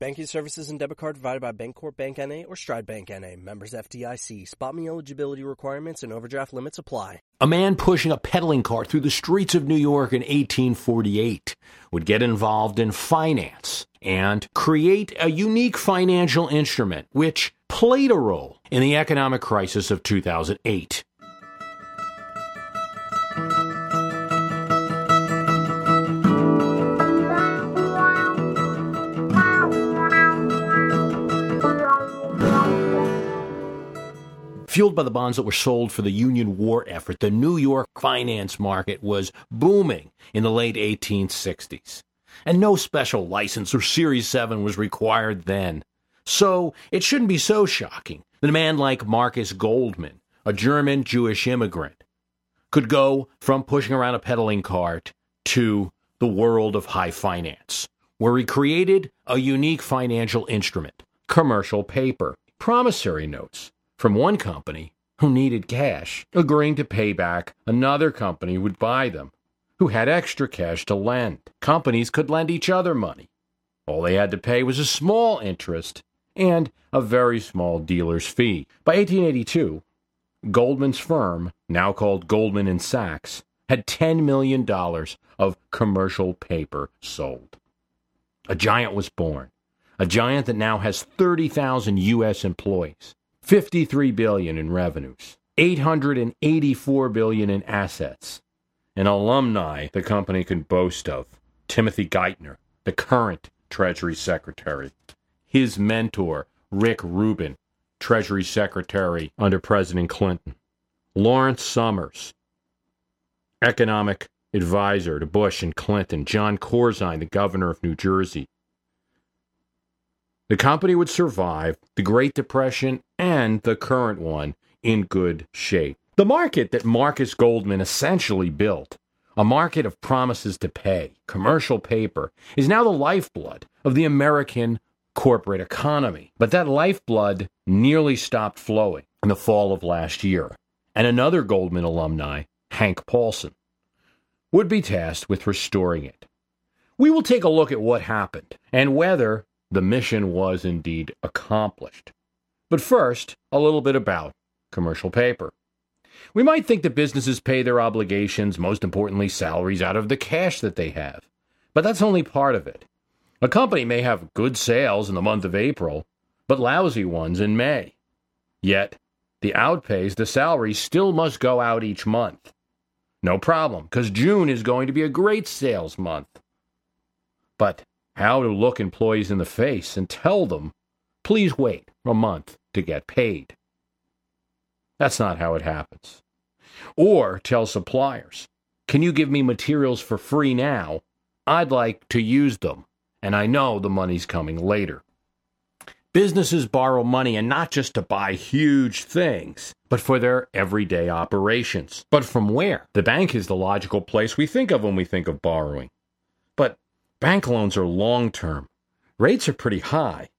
Banking services and debit card provided by Bancorp Bank NA or Stride Bank NA. Members FDIC. SpotMe eligibility requirements and overdraft limits apply. A man pushing a peddling cart through the streets of New York in 1848 would get involved in finance and create a unique financial instrument which played a role in the economic crisis of 2008. Fueled by the bonds that were sold for the Union war effort, the New York finance market was booming in the late 1860s. And no special license or Series 7 was required then. So it shouldn't be so shocking that a man like Marcus Goldman, a German Jewish immigrant, could go from pushing around a peddling cart to the world of high finance, where he created a unique financial instrument, commercial paper, promissory notes from one company who needed cash, agreeing to pay back another company would buy them, who had extra cash to lend. Companies could lend each other money. All they had to pay was a small interest and a very small dealer's fee. By 1882, Goldman's firm, now called Goldman and Sachs, had $10 million of commercial paper sold. A giant was born, a giant that now has 30,000 U.S. employees. 53 billion in revenues, 884 billion in assets, an alumni the company can boast of. Timothy Geithner, the current Treasury Secretary, his mentor, Rick Rubin, Treasury Secretary under President Clinton, Lawrence Summers, economic advisor to Bush and Clinton, Jon Corzine, the governor of New Jersey, the company would survive the Great Depression and the current one in good shape. The market that Marcus Goldman essentially built, a market of promises to pay, commercial paper, is now the lifeblood of the American corporate economy. But that lifeblood nearly stopped flowing in the fall of last year. And another Goldman alumni, Hank Paulson, would be tasked with restoring it. We will take a look at what happened and whether the mission was indeed accomplished. But first, a little bit about commercial paper. We might think that businesses pay their obligations, most importantly, salaries, out of the cash that they have. But that's only part of it. A company may have good sales in the month of April, but lousy ones in May. Yet, the outpays, the salaries still must go out each month. No problem, because June is going to be a great sales month. But how to look employees in the face and tell them, please wait a month to get paid. That's not how it happens. Or tell suppliers, can you give me materials for free now? I'd like to use them, and I know the money's coming later. Businesses borrow money and not just to buy huge things, but for their everyday operations. But from where? The bank is the logical place we think of when we think of borrowing. Bank loans are long term. Rates are pretty high.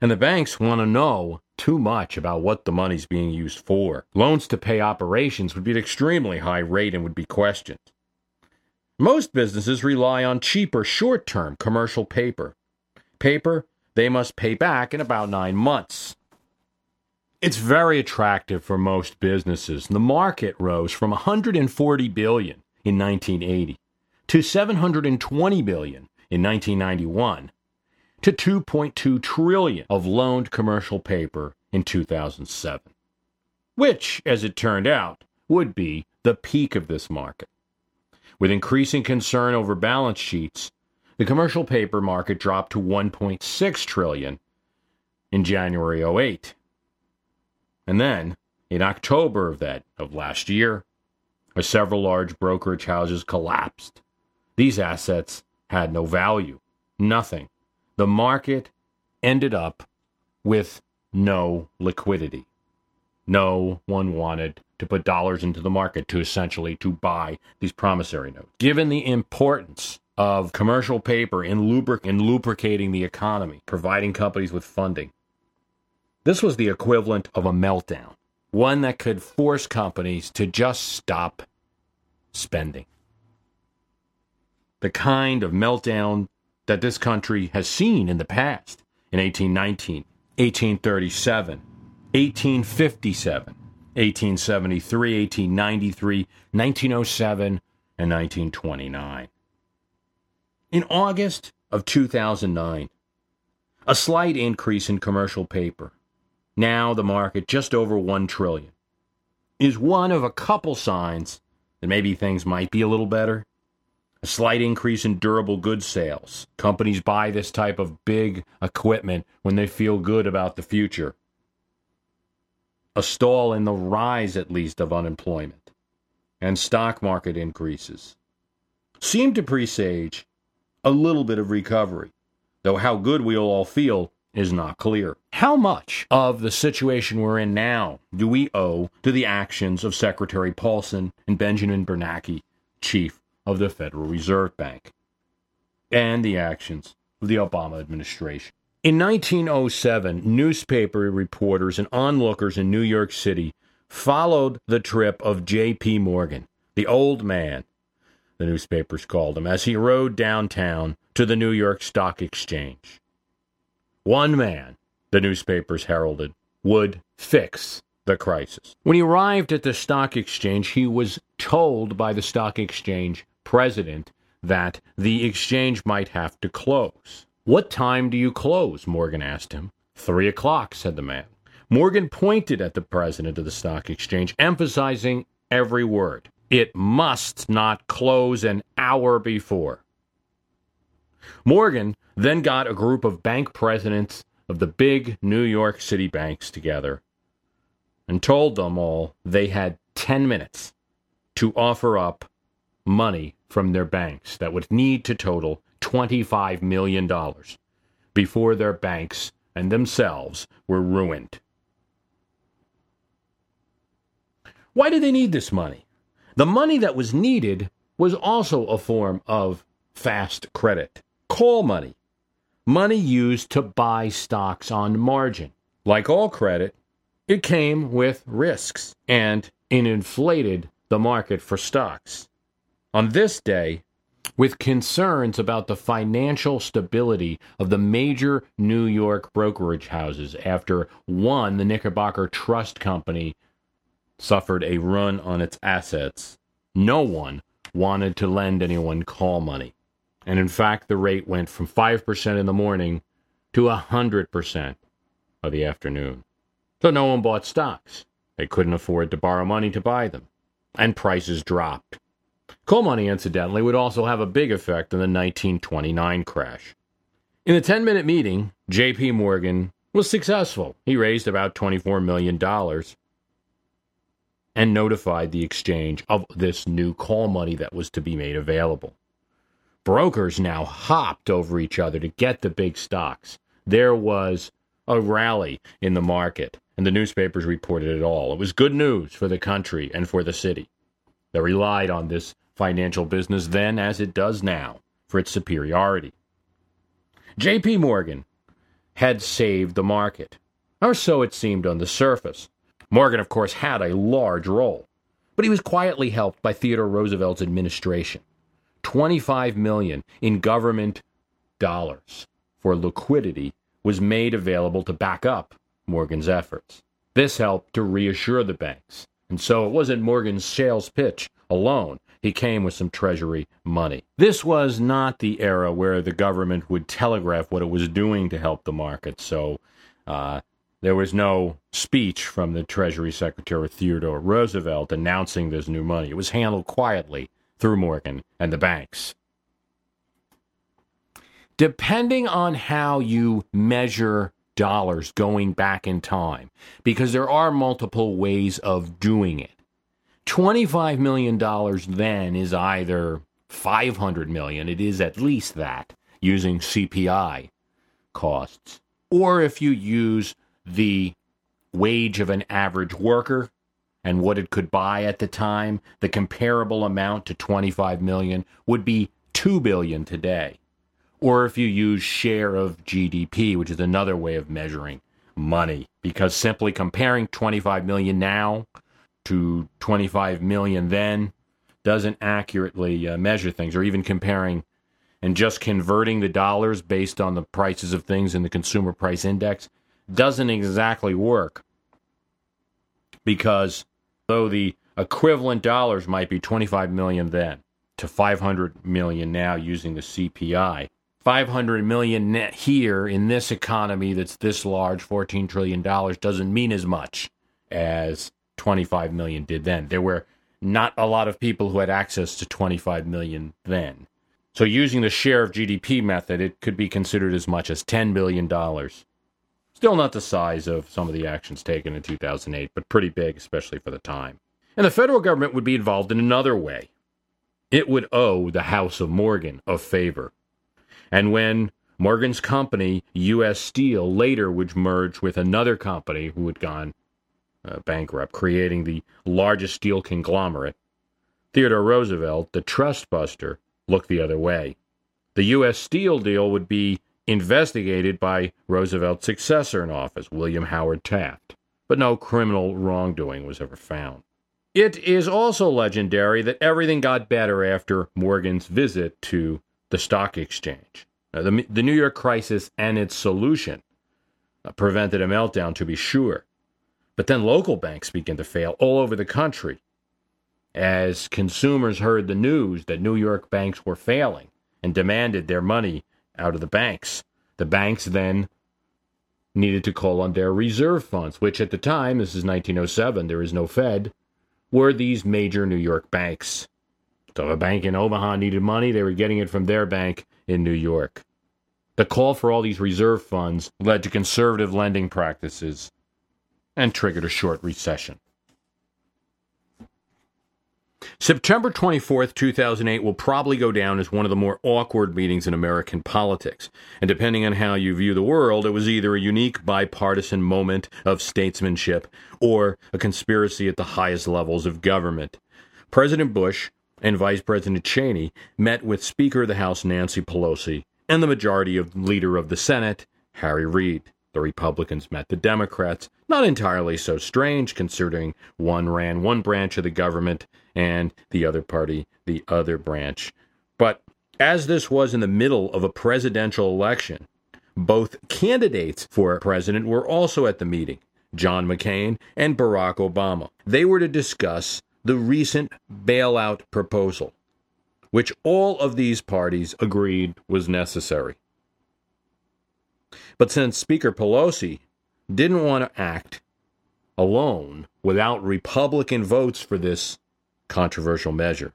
And the banks want to know too much about what the money's being used for. Loans to pay operations would be an extremely high rate and would be questioned. Most businesses rely on cheaper short term commercial paper. Paper they must pay back in about nine months. It's very attractive for most businesses. The market rose from 140 billion in 1980 to 720 billion in 1991 to 2.2 trillion of loaned commercial paper in 2007, which, as it turned out, would be the peak of this market. With increasing concern over balance sheets, the commercial paper market dropped to 1.6 trillion in January 08. And then, in October of that of last year, several large brokerage houses collapsed, these assets had no value, nothing. The market ended up with no liquidity. No one wanted to put dollars into the market to essentially to buy these promissory notes. Given the importance of commercial paper in, lubric- in lubricating the economy, providing companies with funding, this was the equivalent of a meltdown, one that could force companies to just stop spending. The kind of meltdown that this country has seen in the past in 1819, 1837, 1857, 1873, 1893, 1907, and 1929. In August of 2009, a slight increase in commercial paper, now the market just over 1 trillion, is one of a couple signs that maybe things might be a little better a slight increase in durable goods sales. Companies buy this type of big equipment when they feel good about the future. A stall in the rise, at least, of unemployment and stock market increases seem to presage a little bit of recovery, though how good we'll all feel is not clear. How much of the situation we're in now do we owe to the actions of Secretary Paulson and Benjamin Bernanke, chief of the Federal Reserve Bank and the actions of the Obama administration. In 1907, newspaper reporters and onlookers in New York City followed the trip of J.P. Morgan, the old man, the newspapers called him, as he rode downtown to the New York Stock Exchange. One man, the newspapers heralded, would fix the crisis. When he arrived at the stock exchange, he was told by the stock exchange president that the exchange might have to close. What time do you close? Morgan asked him. Three o'clock, said the man. Morgan pointed at the president of the stock exchange, emphasizing every word. It must not close an hour before. Morgan then got a group of bank presidents of the big New York City banks together and told them all they had 10 minutes to offer up money from their banks that would need to total $25 million before their banks and themselves were ruined. Why did they need this money? The money that was needed was also a form of fast credit, call money, money used to buy stocks on margin. Like all credit, it came with risks and it inflated the market for stocks. On this day, with concerns about the financial stability of the major New York brokerage houses after one, the Knickerbocker Trust Company, suffered a run on its assets, no one wanted to lend anyone call money. And in fact, the rate went from 5% in the morning to 100% of the afternoon. So no one bought stocks. They couldn't afford to borrow money to buy them. And prices dropped. Call money, incidentally, would also have a big effect on the 1929 crash. In the 10 minute meeting, J.P. Morgan was successful. He raised about $24 million and notified the exchange of this new call money that was to be made available. Brokers now hopped over each other to get the big stocks. There was a rally in the market, and the newspapers reported it all. It was good news for the country and for the city. They relied on this financial business then as it does now for its superiority. J.P. Morgan had saved the market, or so it seemed on the surface. Morgan, of course, had a large role, but he was quietly helped by Theodore Roosevelt's administration. 25 million in government dollars for liquidity was made available to back up Morgan's efforts. This helped to reassure the banks. And so it wasn't Morgan's sales pitch alone he came with some Treasury money. This was not the era where the government would telegraph what it was doing to help the market, so uh, there was no speech from the Treasury Secretary Theodore Roosevelt announcing this new money. It was handled quietly through Morgan and the banks. Depending on how you measure dollars going back in time, because there are multiple ways of doing it. $25 million then is either 500 million, it is at least that using CPI costs. Or if you use the wage of an average worker and what it could buy at the time, the comparable amount to 25 million would be 2 billion today. Or if you use share of GDP, which is another way of measuring money, because simply comparing 25 million now to 25 million then doesn't accurately uh, measure things, or even comparing and just converting the dollars based on the prices of things in the consumer price index doesn't exactly work. Because though the equivalent dollars might be 25 million then to 500 million now using the CPI, 500 million net here in this economy that's this large, 14 trillion dollars doesn't mean as much as 25 million did then. There were not a lot of people who had access to 25 million then. So, using the share of GDP method, it could be considered as much as $10 billion. Still not the size of some of the actions taken in 2008, but pretty big, especially for the time. And the federal government would be involved in another way. It would owe the House of Morgan a favor. And when Morgan's company, U.S. Steel, later would merge with another company who had gone uh, bankrupt, creating the largest steel conglomerate, Theodore Roosevelt, the trust buster, look the other way. The U.S. Steel deal would be investigated by Roosevelt's successor in office, William Howard Taft, but no criminal wrongdoing was ever found. It is also legendary that everything got better after Morgan's visit to the stock exchange. Now, the, the New York crisis and its solution uh, prevented a meltdown, to be sure. But then local banks began to fail all over the country as consumers heard the news that New York banks were failing and demanded their money out of the banks. The banks then needed to call on their reserve funds, which at the time, this is 1907, there is no Fed, were these major New York banks. So if a bank in Omaha needed money, they were getting it from their bank in New York. The call for all these reserve funds led to conservative lending practices and triggered a short recession. September 24th, 2008 will probably go down as one of the more awkward meetings in American politics. And depending on how you view the world, it was either a unique bipartisan moment of statesmanship or a conspiracy at the highest levels of government. President Bush and Vice President Cheney met with Speaker of the House Nancy Pelosi and the majority of leader of the Senate, Harry Reid. The Republicans met the Democrats. Not entirely so strange, considering one ran one branch of the government and the other party the other branch. But as this was in the middle of a presidential election, both candidates for president were also at the meeting John McCain and Barack Obama. They were to discuss the recent bailout proposal, which all of these parties agreed was necessary. But since Speaker Pelosi didn't want to act alone without Republican votes for this controversial measure,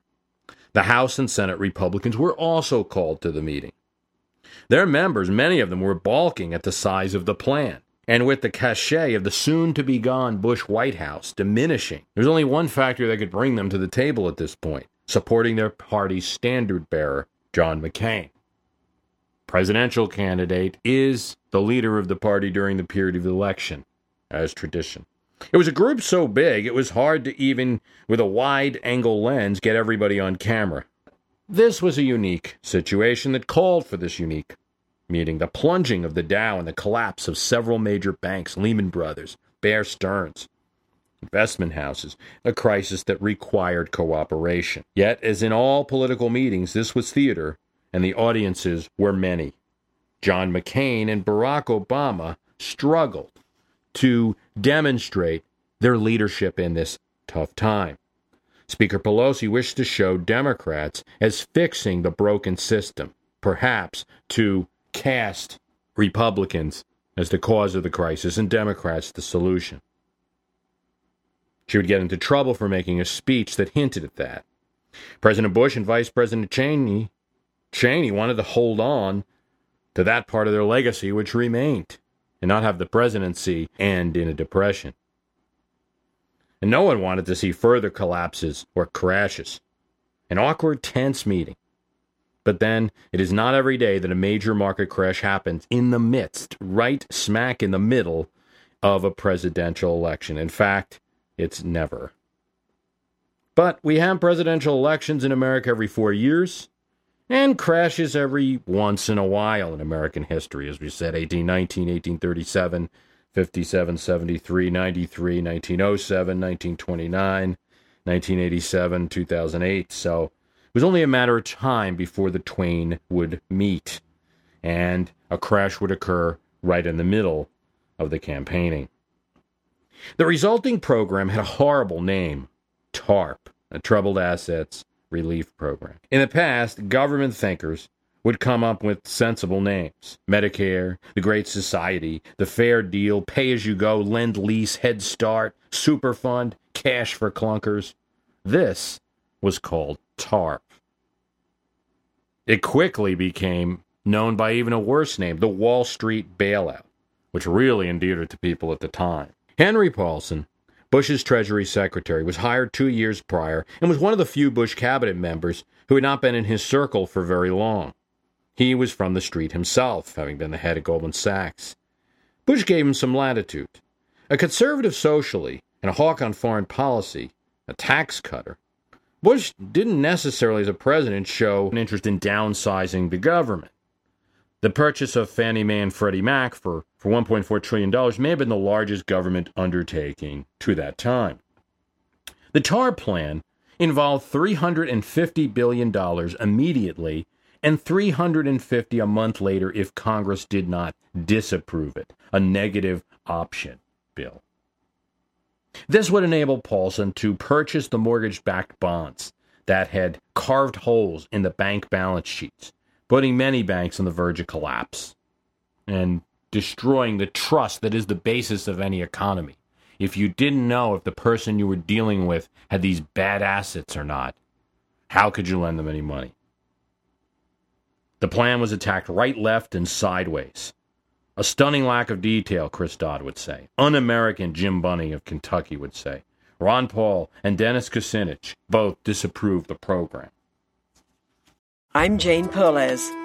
the House and Senate Republicans were also called to the meeting. Their members, many of them, were balking at the size of the plan. And with the cachet of the soon to be gone Bush White House diminishing, there's only one factor that could bring them to the table at this point supporting their party's standard bearer, John McCain presidential candidate is the leader of the party during the period of the election, as tradition. It was a group so big it was hard to even, with a wide angle lens, get everybody on camera. This was a unique situation that called for this unique meeting the plunging of the Dow and the collapse of several major banks, Lehman Brothers, Bear Stearns, investment houses, a crisis that required cooperation. Yet, as in all political meetings, this was theater and the audiences were many. John McCain and Barack Obama struggled to demonstrate their leadership in this tough time. Speaker Pelosi wished to show Democrats as fixing the broken system, perhaps to cast Republicans as the cause of the crisis and Democrats the solution. She would get into trouble for making a speech that hinted at that. President Bush and Vice President Cheney Cheney wanted to hold on to that part of their legacy which remained and not have the presidency end in a depression. And no one wanted to see further collapses or crashes. An awkward, tense meeting. But then, it is not every day that a major market crash happens in the midst, right smack in the middle of a presidential election. In fact, it's never. But we have presidential elections in America every four years and crashes every once in a while in American history, as we said 1819, 1837, 57, 73, 93, 1907, 1929, 1987, 2008. So it was only a matter of time before the twain would meet and a crash would occur right in the middle of the campaigning. The resulting program had a horrible name TARP, uh, Troubled Assets Relief Program. In the past, government thinkers would come up with sensible names Medicare, the Great Society, the Fair Deal, Pay as You Go, Lend Lease, Head Start, Superfund, Cash for Clunkers. This was called TARP. It quickly became known by even a worse name, the Wall Street Bailout, which really endeared it to people at the time. Henry Paulson, Bush's Treasury Secretary, was hired two years prior and was one of the few Bush cabinet members who had not been in his circle for very long. He was from the street himself, having been the head of Goldman Sachs. Bush gave him some latitude. A conservative socially and a hawk on foreign policy, a tax cutter, Bush didn't necessarily, as a president, show an interest in downsizing the government. The purchase of Fannie Mae and Freddie Mac for, for $1.4 trillion may have been the largest government undertaking to that time. The TARP plan involved $350 billion immediately and 350 a month later if Congress did not disapprove it, a negative option bill. This would enable Paulson to purchase the mortgage-backed bonds that had carved holes in the bank balance sheets, putting many banks on the verge of collapse and destroying the trust that is the basis of any economy. If you didn't know if the person you were dealing with had these bad assets or not, how could you lend them any money? The plan was attacked right, left, and sideways. A stunning lack of detail, Chris Dodd would say. Un American Jim Bunning of Kentucky would say. Ron Paul and Dennis Kucinich both disapproved the program. I'm Jane Perlez,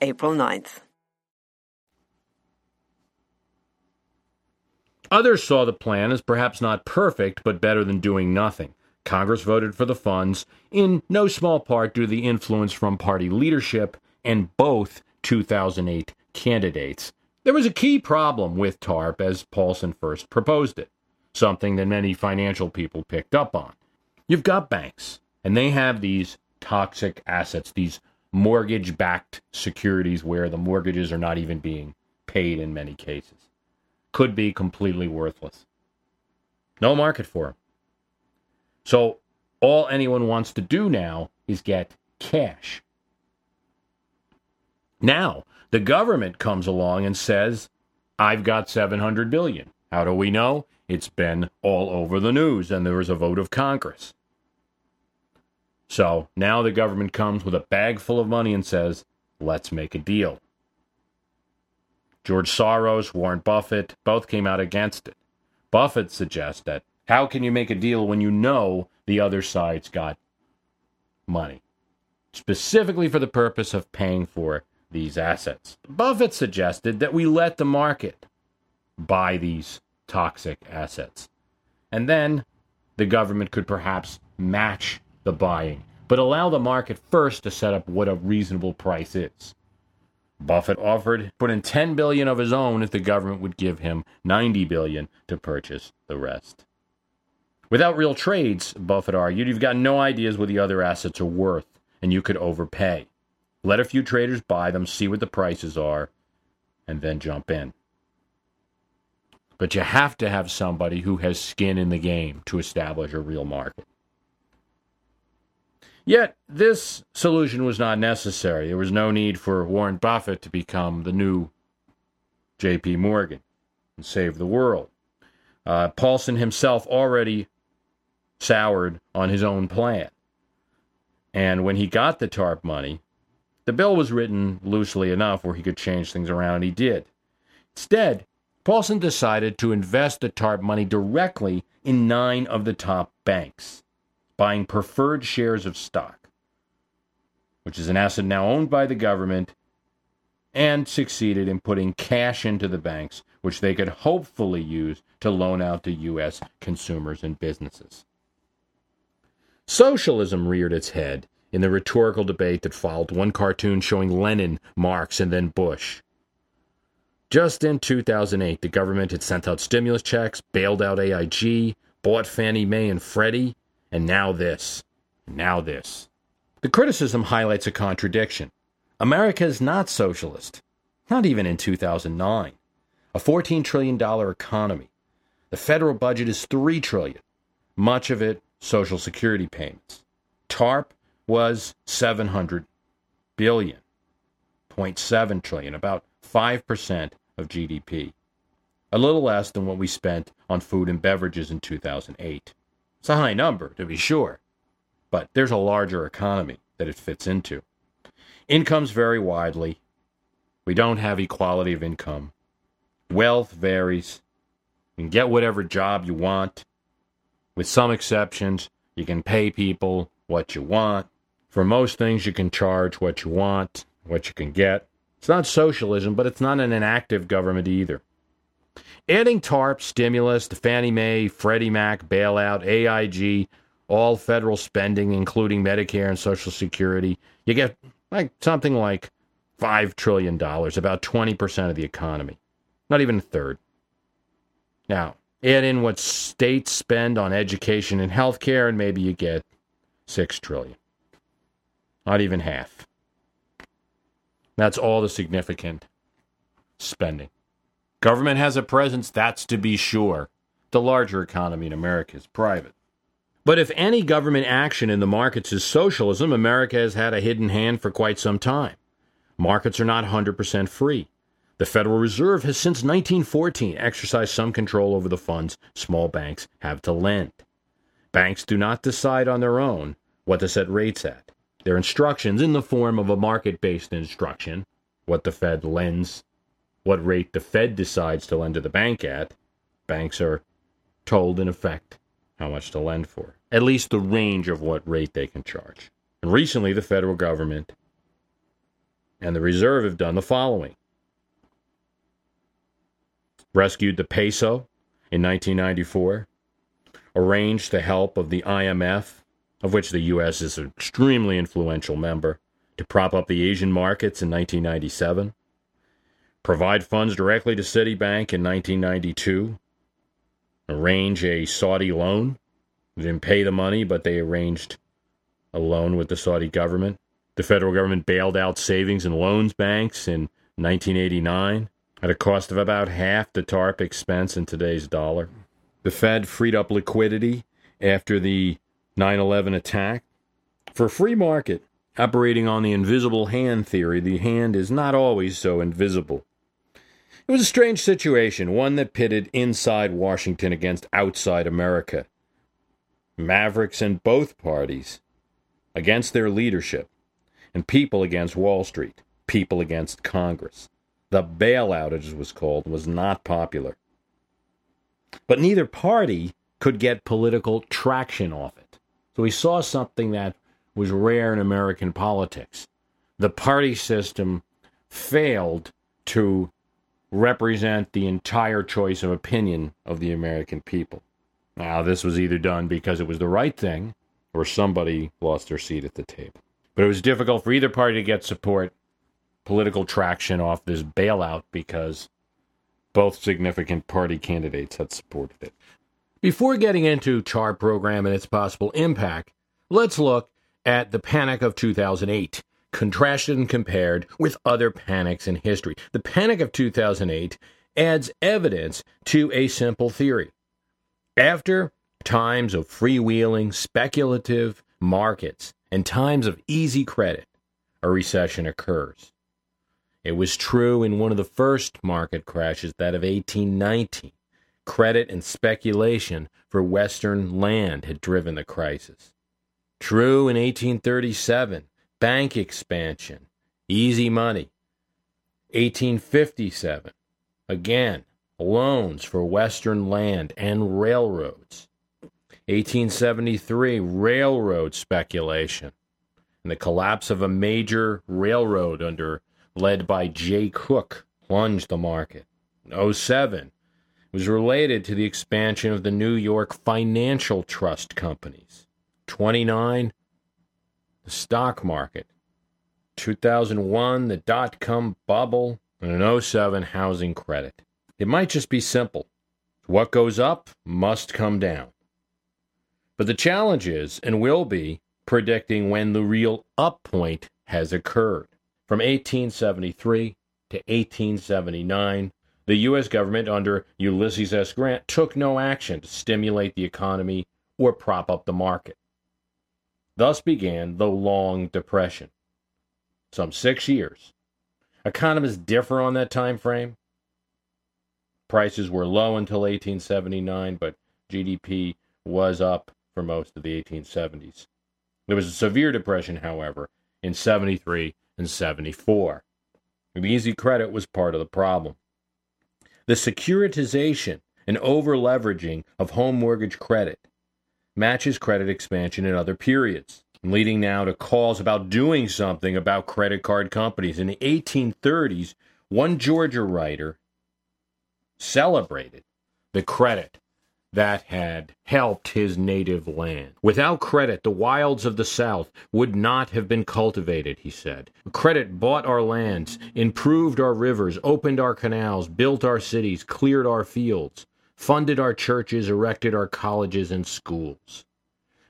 April 9th. Others saw the plan as perhaps not perfect, but better than doing nothing. Congress voted for the funds, in no small part due to the influence from party leadership and both 2008 candidates. There was a key problem with TARP as Paulson first proposed it, something that many financial people picked up on. You've got banks, and they have these toxic assets, these mortgage backed securities where the mortgages are not even being paid in many cases. Could be completely worthless. No market for them. So all anyone wants to do now is get cash. Now, the government comes along and says, I've got 700 billion. How do we know? It's been all over the news and there was a vote of Congress. So now the government comes with a bag full of money and says, let's make a deal. George Soros, Warren Buffett both came out against it. Buffett suggests that how can you make a deal when you know the other side's got money? Specifically for the purpose of paying for these assets. Buffett suggested that we let the market buy these toxic assets. And then the government could perhaps match the buying, but allow the market first to set up what a reasonable price is. Buffett offered put in 10 billion of his own if the government would give him 90 billion to purchase the rest. Without real trades, Buffett argued, you've got no ideas what the other assets are worth, and you could overpay. Let a few traders buy them, see what the prices are, and then jump in. But you have to have somebody who has skin in the game to establish a real market. Yet, this solution was not necessary. There was no need for Warren Buffett to become the new J.P. Morgan and save the world. Uh, Paulson himself already soured on his own plan. And when he got the TARP money, the bill was written loosely enough where he could change things around, and he did. Instead, Paulson decided to invest the TARP money directly in nine of the top banks, buying preferred shares of stock, which is an asset now owned by the government, and succeeded in putting cash into the banks, which they could hopefully use to loan out to U.S. consumers and businesses. Socialism reared its head in the rhetorical debate that followed one cartoon showing Lenin, Marx, and then Bush. Just in 2008, the government had sent out stimulus checks, bailed out AIG, bought Fannie Mae and Freddie, and now this. and Now this. The criticism highlights a contradiction. America is not socialist, not even in 2009. A $14 trillion economy. The federal budget is 3 trillion, much of it Social Security payments. TARP was 700 billion, 0.7 trillion, about 5% of GDP. A little less than what we spent on food and beverages in 2008. It's a high number, to be sure, but there's a larger economy that it fits into. Incomes vary widely. We don't have equality of income. Wealth varies. You can get whatever job you want. With some exceptions, you can pay people what you want. For most things, you can charge what you want, what you can get. It's not socialism, but it's not an inactive government either. Adding TARP, stimulus, the Fannie Mae, Freddie Mac bailout, AIG, all federal spending, including Medicare and Social Security, you get like something like $5 trillion, about 20% of the economy. Not even a third. Now, add in what states spend on education and healthcare, and maybe you get 6 trillion. Not even half. That's all the significant spending. Government has a presence, that's to be sure. The larger economy in America is private. But if any government action in the markets is socialism, America has had a hidden hand for quite some time. Markets are not 100% free. The Federal Reserve has since 1914 exercised some control over the funds small banks have to lend. Banks do not decide on their own what to set rates at. Their instructions, in the form of a market based instruction, what the Fed lends, what rate the Fed decides to lend to the bank at, banks are told, in effect, how much to lend for, at least the range of what rate they can charge. And recently, the federal government and the Reserve have done the following rescued the peso in 1994, arranged the help of the IMF of which the U.S. is an extremely influential member, to prop up the Asian markets in 1997, provide funds directly to Citibank in 1992, arrange a Saudi loan. Didn't pay the money, but they arranged a loan with the Saudi government. The federal government bailed out savings and loans banks in 1989 at a cost of about half the TARP expense in today's dollar. The Fed freed up liquidity after the 9 11 attack. For free market operating on the invisible hand theory, the hand is not always so invisible. It was a strange situation, one that pitted inside Washington against outside America. Mavericks in both parties against their leadership, and people against Wall Street, people against Congress. The bailout, as it was called, was not popular. But neither party could get political traction off it. So we saw something that was rare in American politics. The party system failed to represent the entire choice of opinion of the American people. Now, this was either done because it was the right thing or somebody lost their seat at the table. But it was difficult for either party to get support, political traction off this bailout because both significant party candidates had supported it. Before getting into TARP program and its possible impact, let's look at the panic of 2008, contrasted and compared with other panics in history. The panic of 2008 adds evidence to a simple theory. After times of freewheeling, speculative markets, and times of easy credit, a recession occurs. It was true in one of the first market crashes, that of 1819. Credit and speculation for Western land had driven the crisis. True in 1837, bank expansion, easy money. 1857, again, loans for Western land and railroads. 1873, railroad speculation and the collapse of a major railroad under led by Jay Cooke plunged the market. 07 was related to the expansion of the New York financial trust companies. 29 the stock market. 2001 the dot com bubble and an 07 housing credit. It might just be simple. What goes up must come down. But the challenge is, and will be, predicting when the real up point has occurred. From 1873 to 1879, the U.S. government under Ulysses S. Grant took no action to stimulate the economy or prop up the market. Thus began the Long Depression. Some six years. Economists differ on that time frame. Prices were low until 1879, but GDP was up for most of the 1870s. There was a severe depression, however, in 73 and 74. The easy credit was part of the problem. The securitization and over leveraging of home mortgage credit matches credit expansion in other periods, leading now to calls about doing something about credit card companies. In the 1830s, one Georgia writer celebrated the credit that had helped his native land. Without credit, the wilds of the South would not have been cultivated, he said. Credit bought our lands, improved our rivers, opened our canals, built our cities, cleared our fields, funded our churches, erected our colleges and schools.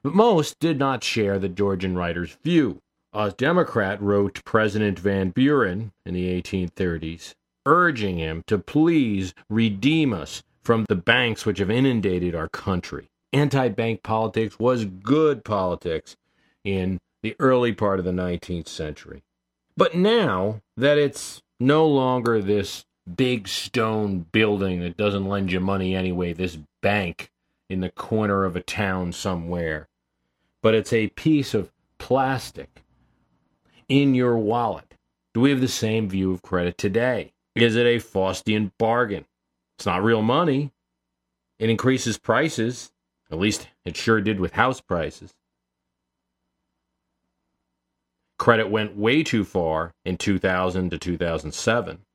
But most did not share the Georgian writer's view. A Democrat wrote President Van Buren in the 1830s, urging him to please redeem us from the banks which have inundated our country. Anti bank politics was good politics in the early part of the 19th century. But now that it's no longer this big stone building that doesn't lend you money anyway, this bank in the corner of a town somewhere, but it's a piece of plastic in your wallet. Do we have the same view of credit today? Is it a Faustian bargain? It's not real money. It increases prices. At least it sure did with house prices. Credit went way too far in 2000 to 2007.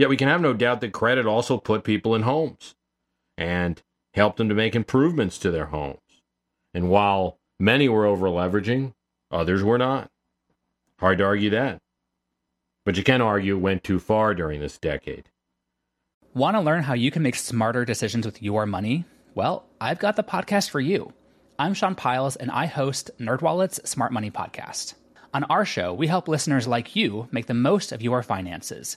Yet we can have no doubt that credit also put people in homes and helped them to make improvements to their homes. And while many were over leveraging, others were not. Hard to argue that. But you can argue it went too far during this decade. Want to learn how you can make smarter decisions with your money? Well, I've got the podcast for you. I'm Sean Pyles, and I host NerdWallet's Smart Money Podcast. On our show, we help listeners like you make the most of your finances.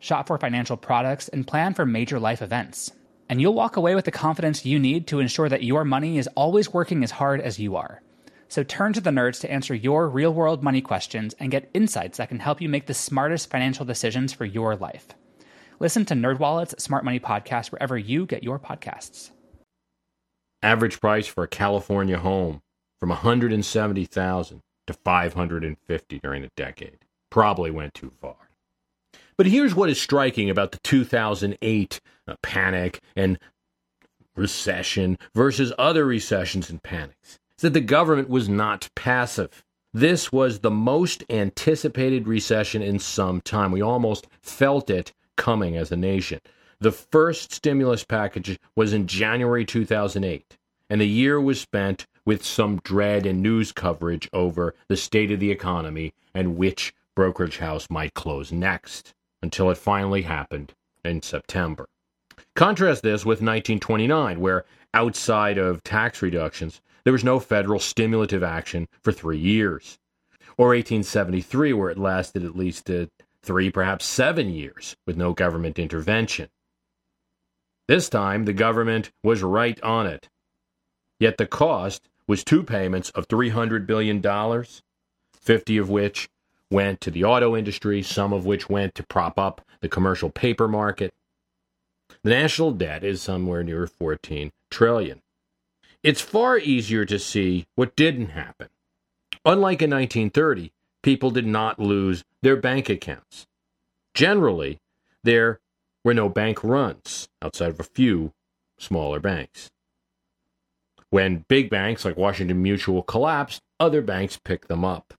shop for financial products, and plan for major life events. And you'll walk away with the confidence you need to ensure that your money is always working as hard as you are. So turn to the nerds to answer your real world money questions and get insights that can help you make the smartest financial decisions for your life. Listen to NerdWallet's Smart Money Podcast wherever you get your podcasts. Average price for a California home from 170,000 to 550 during the decade. Probably went too far. But here's what is striking about the 2008 uh, panic and recession versus other recessions and panics is that the government was not passive. This was the most anticipated recession in some time. We almost felt it coming as a nation. The first stimulus package was in January 2008, and the year was spent with some dread and news coverage over the state of the economy and which brokerage house might close next, until it finally happened in September. Contrast this with 1929, where outside of tax reductions, there was no federal stimulative action for three years. Or 1873, where it lasted at least uh, three, perhaps seven years with no government intervention. This time, the government was right on it. Yet the cost was two payments of $300 billion, 50 of which went to the auto industry, some of which went to prop up the commercial paper market. The national debt is somewhere near 14 trillion. It's far easier to see what didn't happen. Unlike in 1930, people did not lose their bank accounts. Generally, there were no bank runs outside of a few smaller banks. When big banks like Washington Mutual collapsed, other banks picked them up.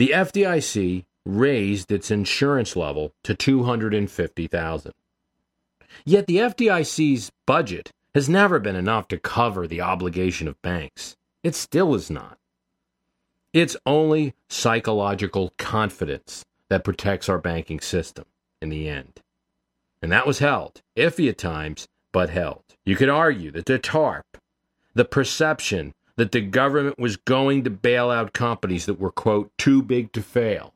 The FDIC raised its insurance level to 250,000. Yet the FDIC's budget has never been enough to cover the obligation of banks. It still is not. It's only psychological confidence that protects our banking system in the end. And that was held, iffy at times, but held. You could argue that the TARP, the perception that the government was going to bail out companies that were, quote, too big to fail,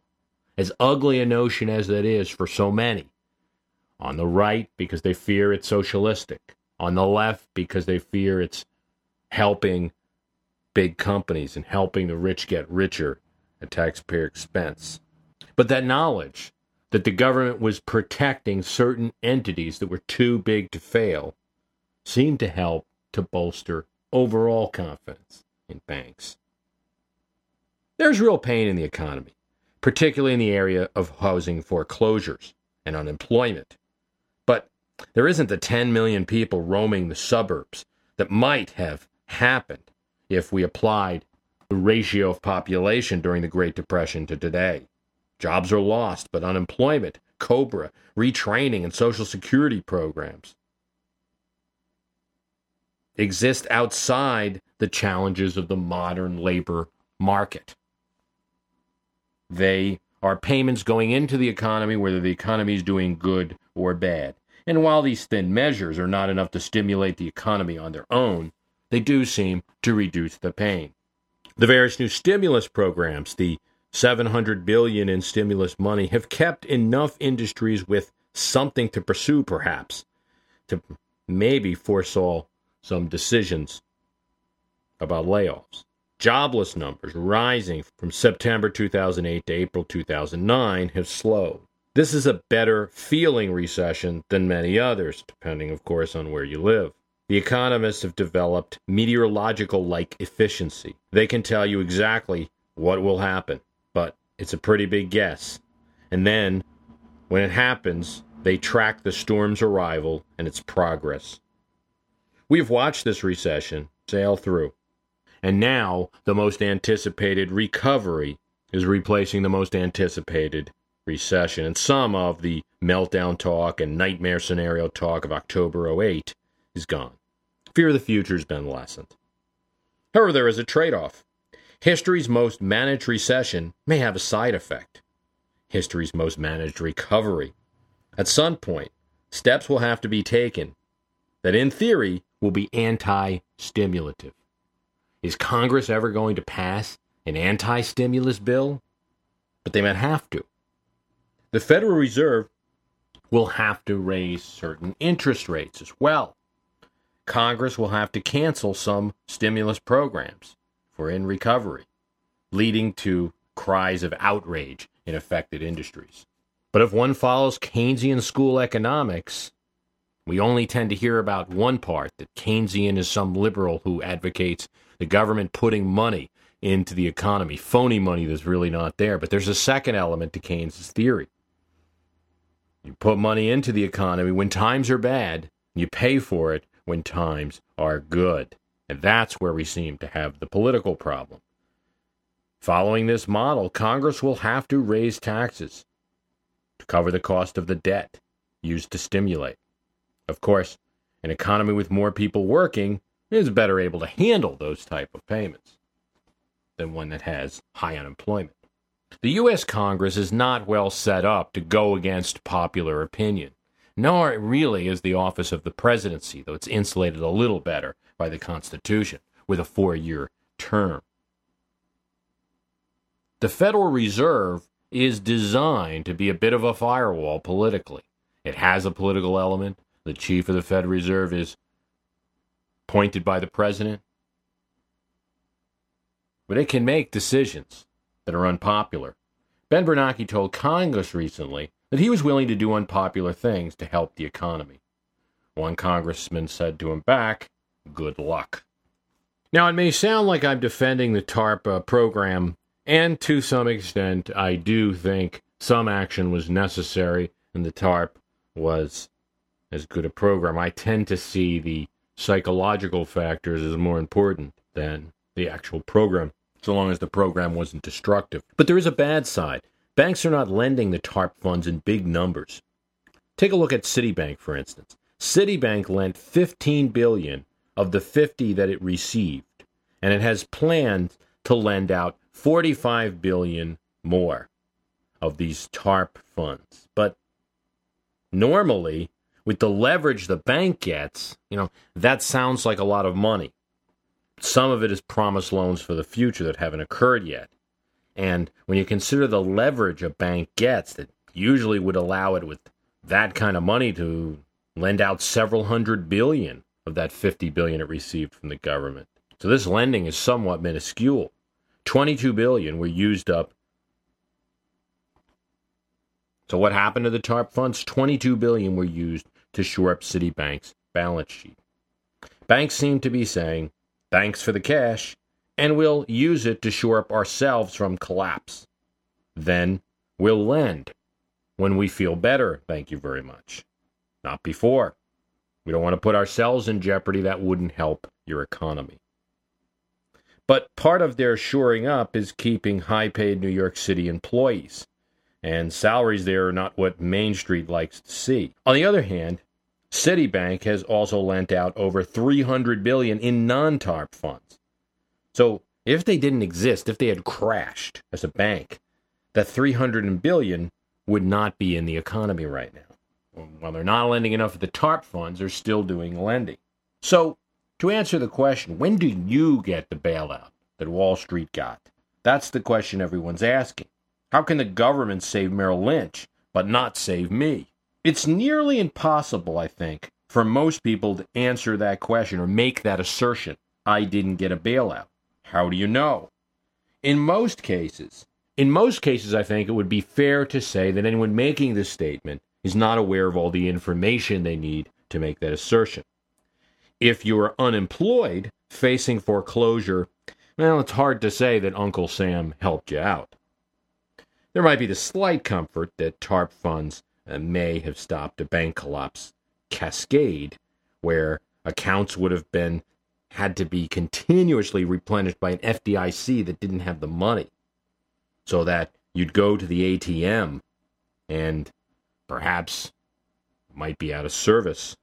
as ugly a notion as that is for so many, on the right because they fear it's socialistic, on the left because they fear it's helping big companies and helping the rich get richer at taxpayer expense. But that knowledge that the government was protecting certain entities that were too big to fail seemed to help to bolster overall confidence in banks. There's real pain in the economy, particularly in the area of housing foreclosures and unemployment. But there isn't the 10 million people roaming the suburbs that might have happened if we applied the ratio of population during the Great Depression to today. Jobs are lost, but unemployment, COBRA, retraining, and Social Security programs exist outside the challenges of the modern labor market. They are payments going into the economy, whether the economy is doing good or bad. And while these thin measures are not enough to stimulate the economy on their own, they do seem to reduce the pain. The various new stimulus programs, the 700 billion in stimulus money have kept enough industries with something to pursue perhaps to maybe forestall some decisions about layoffs. Jobless numbers rising from September 2008 to April 2009 have slowed. This is a better feeling recession than many others, depending, of course, on where you live. The economists have developed meteorological like efficiency. They can tell you exactly what will happen, but it's a pretty big guess. And then, when it happens, they track the storm's arrival and its progress. We've watched this recession sail through. And now, the most anticipated recovery is replacing the most anticipated recession, and some of the meltdown talk and nightmare scenario talk of October 08 is gone. Fear of the future has been lessened. However, there is a trade off. History's most managed recession may have a side effect. History's most managed recovery. At some point, steps will have to be taken that, in theory, will be anti stimulative. Is Congress ever going to pass an anti stimulus bill? But they might have to the Federal Reserve will have to raise certain interest rates as well. Congress will have to cancel some stimulus programs for in recovery, leading to cries of outrage in affected industries. But if one follows Keynesian school economics, we only tend to hear about one part that Keynesian is some liberal who advocates the government putting money into the economy, phony money that's really not there. But there's a second element to Keynes' theory. You put money into the economy when times are bad, you pay for it when times are good. And that's where we seem to have the political problem. Following this model, Congress will have to raise taxes to cover the cost of the debt used to stimulate. Of course, an economy with more people working is better able to handle those type of payments than one that has high unemployment. The U.S. Congress is not well set up to go against popular opinion, nor really is the office of the presidency, though it's insulated a little better by the Constitution with a four year term. The Federal Reserve is designed to be a bit of a firewall politically. It has a political element. The chief of the Fed Reserve is appointed by the president. But it can make decisions that are unpopular. Ben Bernanke told Congress recently that he was willing to do unpopular things to help the economy. One congressman said to him back, Good luck. Now, it may sound like I'm defending the TARP uh, program, and to some extent, I do think some action was necessary, and the TARP was as good a program. I tend to see the psychological factors as more important than the actual program so long as the program wasn't destructive. But there is a bad side. Banks are not lending the TARP funds in big numbers. Take a look at Citibank, for instance. Citibank lent 15 billion of the 50 that it received, and it has planned to lend out 45 billion more of these TARP funds. But normally, with the leverage the bank gets, you know, that sounds like a lot of money. Some of it is promised loans for the future that haven't occurred yet. And when you consider the leverage a bank gets that usually would allow it with that kind of money to lend out several hundred billion of that 50 billion it received from the government. So this lending is somewhat minuscule. 22 billion were used up. So what happened to the TARP funds? 22 billion were used to shore up Citibank's balance sheet. Banks seem to be saying, Thanks for the cash, and we'll use it to shore up ourselves from collapse. Then we'll lend when we feel better, thank you very much. Not before. We don't want to put ourselves in jeopardy. That wouldn't help your economy. But part of their shoring up is keeping high paid New York City employees. And salaries there are not what Main Street likes to see. On the other hand, Citibank has also lent out over 300 billion in non-TARP funds. So, if they didn't exist, if they had crashed as a bank, that 300 billion would not be in the economy right now. While they're not lending enough of the TARP funds, they're still doing lending. So, to answer the question, when do you get the bailout that Wall Street got? That's the question everyone's asking. How can the government save Merrill Lynch, but not save me? It's nearly impossible, I think, for most people to answer that question or make that assertion. I didn't get a bailout. How do you know? In most cases, in most cases, I think it would be fair to say that anyone making this statement is not aware of all the information they need to make that assertion. If you are unemployed, facing foreclosure, well, it's hard to say that Uncle Sam helped you out. There might be the slight comfort that TARP funds Uh, may have stopped a bank collapse cascade where accounts would have been had to be continuously replenished by an FDIC that didn't have the money. So that you'd go to the ATM and perhaps might be out of service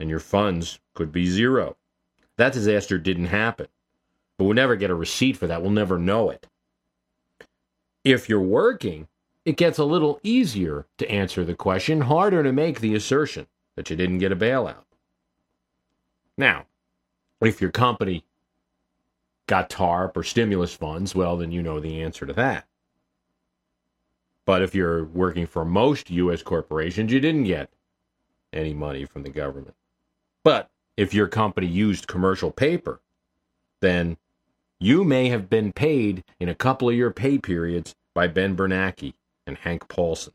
and your funds could be zero. That disaster didn't happen. But we'll never get a receipt for that. We'll never know it. If you're working, it gets a little easier to answer the question, harder to make the assertion that you didn't get a bailout. Now, if your company got TARP or stimulus funds, well, then you know the answer to that. But if you're working for most U.S. corporations, you didn't get any money from the government. But if your company used commercial paper, then you may have been paid in a couple of your pay periods by Ben Bernanke and Hank Paulson.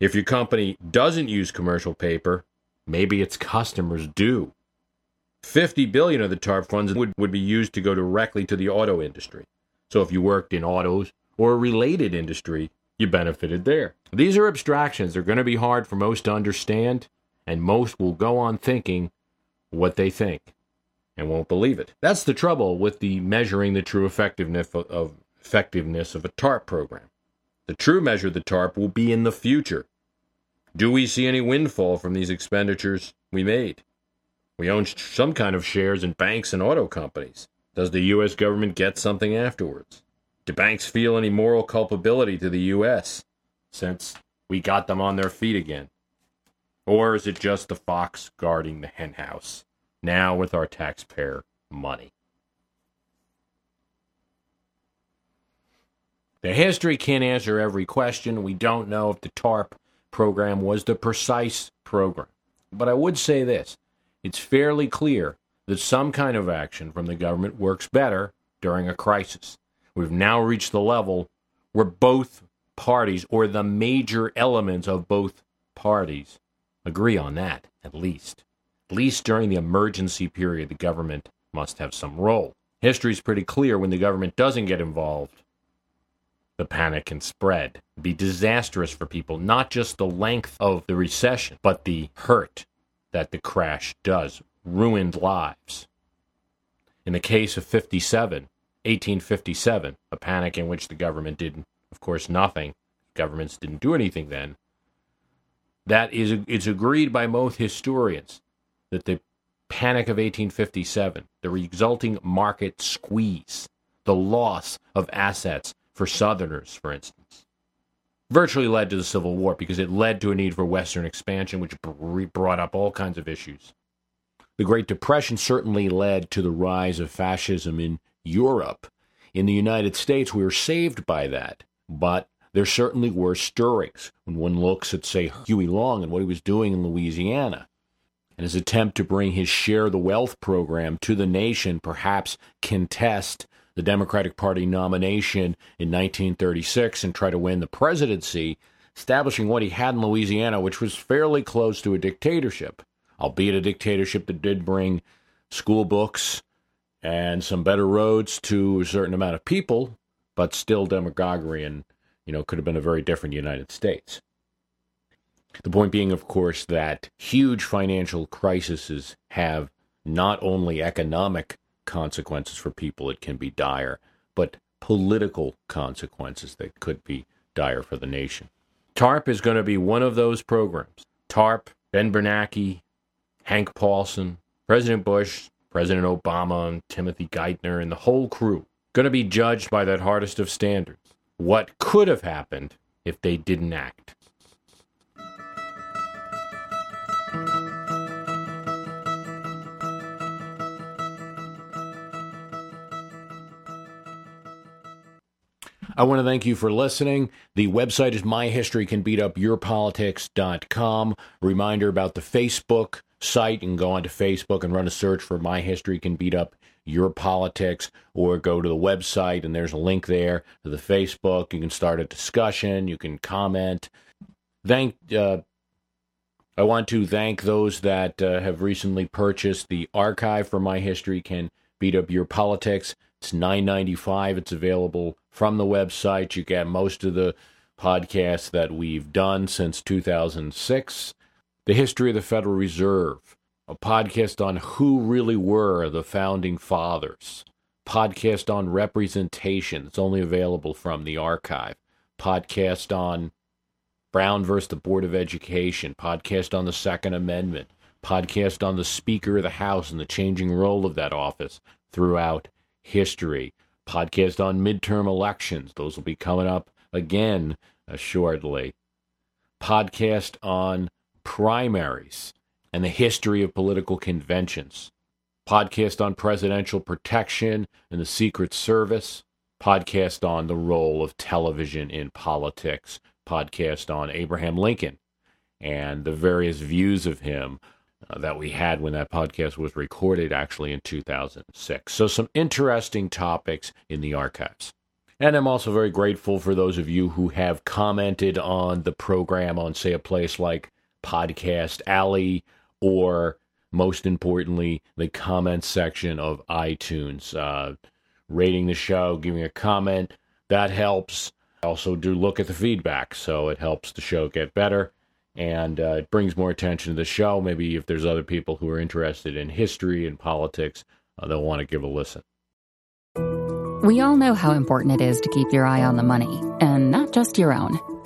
If your company doesn't use commercial paper, maybe its customers do. 50 billion of the TARP funds would, would be used to go directly to the auto industry. So if you worked in autos or a related industry, you benefited there. These are abstractions. They're going to be hard for most to understand, and most will go on thinking, what they think and won't believe it. That's the trouble with the measuring the true effectiveness of, of effectiveness of a TARP program. The true measure of the TARP will be in the future. Do we see any windfall from these expenditures we made? We own some kind of shares in banks and auto companies. Does the U.S. government get something afterwards? Do banks feel any moral culpability to the U.S. since we got them on their feet again? Or is it just the fox guarding the henhouse, now with our taxpayer money? The history can't answer every question. We don't know if the TARP program was the precise program. But I would say this it's fairly clear that some kind of action from the government works better during a crisis. We've now reached the level where both parties, or the major elements of both parties, agree on that, at least. At least during the emergency period, the government must have some role. History is pretty clear when the government doesn't get involved the panic can spread, be disastrous for people, not just the length of the recession, but the hurt that the crash does, ruined lives. In the case of 57, 1857, a panic in which the government did, of course, nothing. Governments didn't do anything then. That is, it's agreed by most historians that the panic of 1857, the resulting market squeeze, the loss of assets for Southerners, for instance, virtually led to the Civil War because it led to a need for Western expansion, which brought up all kinds of issues. The Great Depression certainly led to the rise of fascism in Europe. In the United States, we were saved by that, but there certainly were stirrings when one looks at, say, Huey Long and what he was doing in Louisiana. And his attempt to bring his Share the Wealth program to the nation, perhaps contest the Democratic Party nomination in 1936 and try to win the presidency, establishing what he had in Louisiana, which was fairly close to a dictatorship, albeit a dictatorship that did bring school books and some better roads to a certain amount of people, but still demagoguery and, you know, could have been a very different United States. The point being, of course, that huge financial crises have not only economic consequences for people, it can be dire, but political consequences that could be dire for the nation. TARP is going to be one of those programs. TARP, Ben Bernanke, Hank Paulson, President Bush, President Obama, and Timothy Geithner, and the whole crew going to be judged by that hardest of standards. What could have happened if they didn't act? I want to thank you for listening. The website is myhistorycanbeatupyourpolitics.com. Reminder about the Facebook site. You can go onto Facebook and run a search for My History Can Beat Up Your Politics, or go to the website and there's a link there to the Facebook. You can start a discussion. You can comment. Thank. Uh, I want to thank those that uh, have recently purchased the archive for My History Can Beat Up Your Politics. It's nine ninety five. It's available from the website. You get most of the podcasts that we've done since two thousand six. The history of the Federal Reserve, a podcast on who really were the founding fathers. Podcast on representation. It's only available from the archive. Podcast on Brown versus the Board of Education. Podcast on the Second Amendment. Podcast on the Speaker of the House and the changing role of that office throughout history, podcast on midterm elections. Those will be coming up again uh, shortly. Podcast on primaries and the history of political conventions. Podcast on presidential protection and the Secret Service. Podcast on the role of television in politics. Podcast on Abraham Lincoln and the various views of him uh, that we had when that podcast was recorded actually in 2006. So, some interesting topics in the archives. And I'm also very grateful for those of you who have commented on the program on, say, a place like Podcast Alley or, most importantly, the comments section of iTunes. Uh, rating the show, giving a comment, that helps. I also do look at the feedback, so it helps the show get better and uh, it brings more attention to the show. Maybe if there's other people who are interested in history and politics, uh, they'll want to give a listen. We all know how important it is to keep your eye on the money, and not just your own.